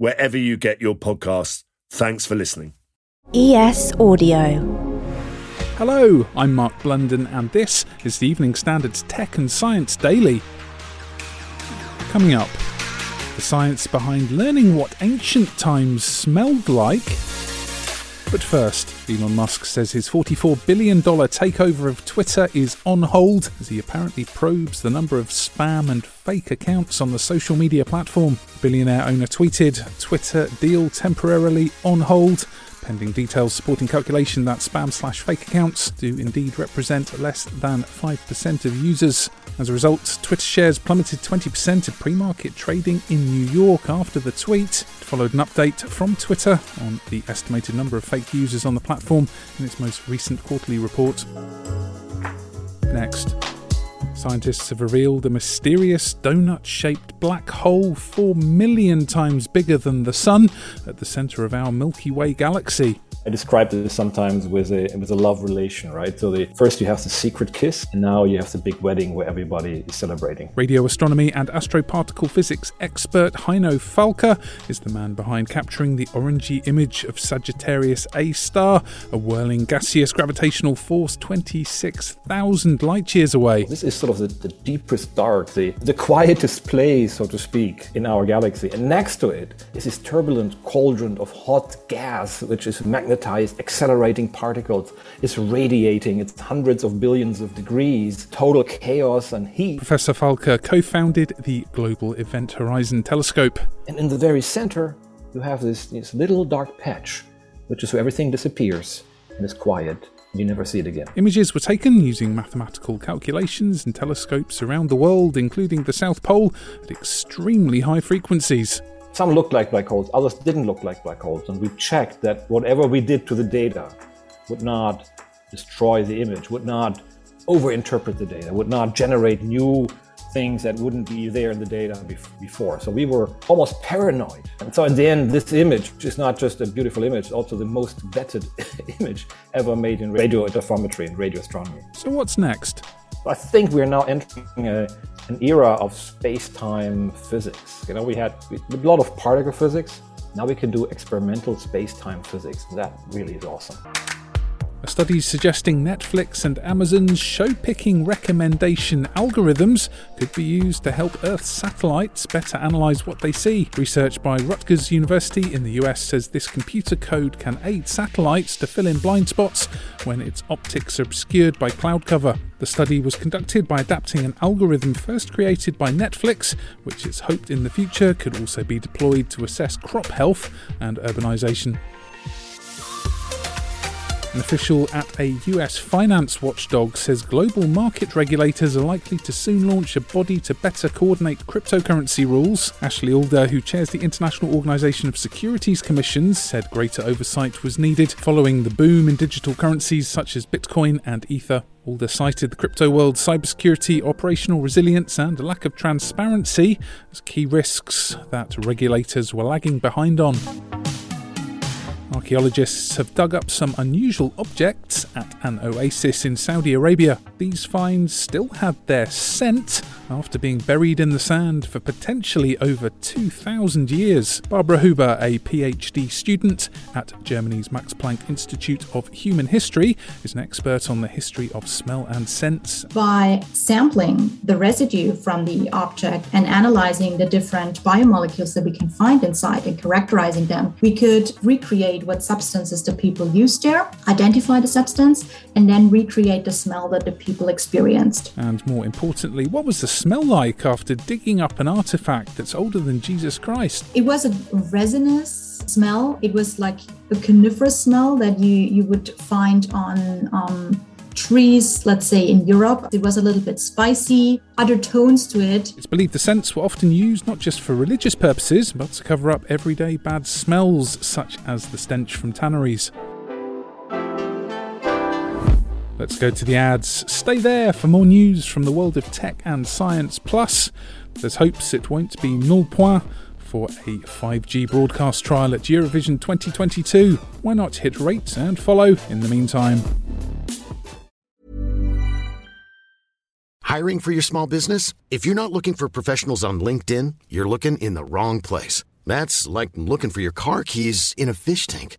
wherever you get your podcasts. Thanks for listening. ES Audio. Hello, I'm Mark Blunden, and this is the Evening Standards Tech and Science Daily. Coming up, the science behind learning what ancient times smelled like. But first, Elon Musk says his $44 billion takeover of Twitter is on hold as he apparently probes the number of spam and fake accounts on the social media platform. Billionaire owner tweeted Twitter deal temporarily on hold pending details supporting calculation that spam slash fake accounts do indeed represent less than 5% of users. As a result, Twitter shares plummeted 20% of pre market trading in New York after the tweet. It followed an update from Twitter on the estimated number of fake users on the platform in its most recent quarterly report. Next. Scientists have revealed a mysterious donut shaped black hole 4 million times bigger than the Sun at the centre of our Milky Way galaxy. I describe this sometimes with a with a love relation, right? So the first you have the secret kiss, and now you have the big wedding where everybody is celebrating. Radio astronomy and astroparticle physics expert Heino Falcke is the man behind capturing the orangey image of Sagittarius A star, a whirling gaseous gravitational force 26,000 light years away. This is sort of the, the deepest dark, the, the quietest place, so to speak, in our galaxy. And next to it is this turbulent cauldron of hot gas, which is magnetized, accelerating particles. It's radiating. It's hundreds of billions of degrees, total chaos and heat. Professor Falcke co founded the Global Event Horizon Telescope. And in the very center, you have this, this little dark patch, which is where everything disappears and is quiet. You never see it again. Images were taken using mathematical calculations and telescopes around the world, including the South Pole, at extremely high frequencies. Some looked like black holes, others didn't look like black holes. And we checked that whatever we did to the data would not destroy the image, would not overinterpret the data, would not generate new things that wouldn't be there in the data before. So we were almost paranoid. And so in the end, this image is not just a beautiful image, also the most vetted image ever made in radio interferometry and radio astronomy. So what's next? I think we're now entering a, an era of space-time physics. You know, we had a lot of particle physics. Now we can do experimental space-time physics. That really is awesome. Study suggesting Netflix and Amazon's show picking recommendation algorithms could be used to help Earth's satellites better analyze what they see. Research by Rutgers University in the US says this computer code can aid satellites to fill in blind spots when its optics are obscured by cloud cover. The study was conducted by adapting an algorithm first created by Netflix, which it's hoped in the future could also be deployed to assess crop health and urbanization. An official at a US finance watchdog says global market regulators are likely to soon launch a body to better coordinate cryptocurrency rules. Ashley Alder, who chairs the International Organization of Securities Commissions, said greater oversight was needed following the boom in digital currencies such as Bitcoin and Ether. Alder cited the crypto world's cybersecurity, operational resilience, and a lack of transparency as key risks that regulators were lagging behind on. Archaeologists have dug up some unusual objects at an oasis in Saudi Arabia. These finds still had their scent, after being buried in the sand for potentially over 2,000 years. Barbara Huber, a PhD student at Germany's Max Planck Institute of Human History, is an expert on the history of smell and sense. By sampling the residue from the object and analyzing the different biomolecules that we can find inside and characterizing them, we could recreate what substances the people used there, identify the substance, and then recreate the smell that the people experienced. And more importantly, what was the smell like after digging up an artifact that's older than Jesus Christ? It was a resinous smell. It was like a coniferous smell that you, you would find on um, trees, let's say in Europe. It was a little bit spicy, other tones to it. It's believed the scents were often used not just for religious purposes, but to cover up everyday bad smells, such as the stench from tanneries. Let's go to the ads. Stay there for more news from the world of tech and science. Plus, there's hopes it won't be null point for a 5G broadcast trial at Eurovision 2022. Why not hit rate and follow in the meantime? Hiring for your small business? If you're not looking for professionals on LinkedIn, you're looking in the wrong place. That's like looking for your car keys in a fish tank.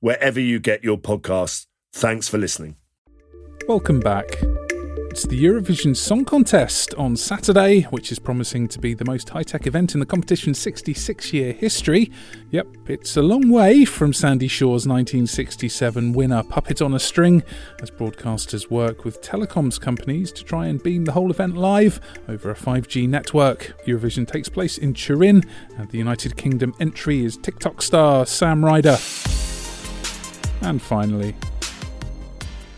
wherever you get your podcasts. Thanks for listening. Welcome back. It's the Eurovision Song Contest on Saturday, which is promising to be the most high tech event in the competition's 66 year history. Yep, it's a long way from Sandie Shaw's 1967 winner Puppet on a String, as broadcasters work with telecoms companies to try and beam the whole event live over a 5G network. Eurovision takes place in Turin, and the United Kingdom entry is TikTok star Sam Ryder. And finally,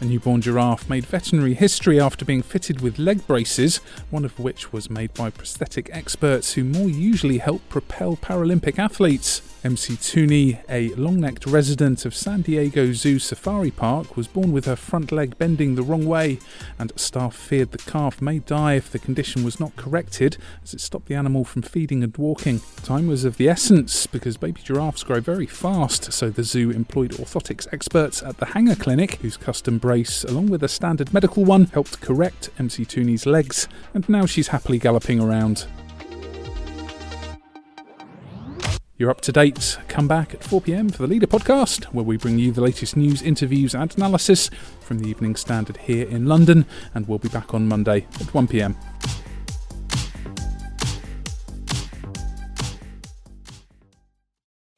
a newborn giraffe made veterinary history after being fitted with leg braces, one of which was made by prosthetic experts who more usually help propel Paralympic athletes. Msituni, a long necked resident of San Diego Zoo Safari Park, was born with her front leg bending the wrong way, and staff feared the calf may die if the condition was not corrected, as it stopped the animal from feeding and walking. Time was of the essence because baby giraffes grow very fast, so the zoo employed orthotics experts at the Hanger Clinic, whose custom brace, along with a standard medical one, helped correct Msituni's legs, and now she's happily galloping around. You're up to date. Come back at 4 pm for the Leader podcast, where we bring you the latest news, interviews, and analysis from the Evening Standard here in London. And we'll be back on Monday at 1 pm.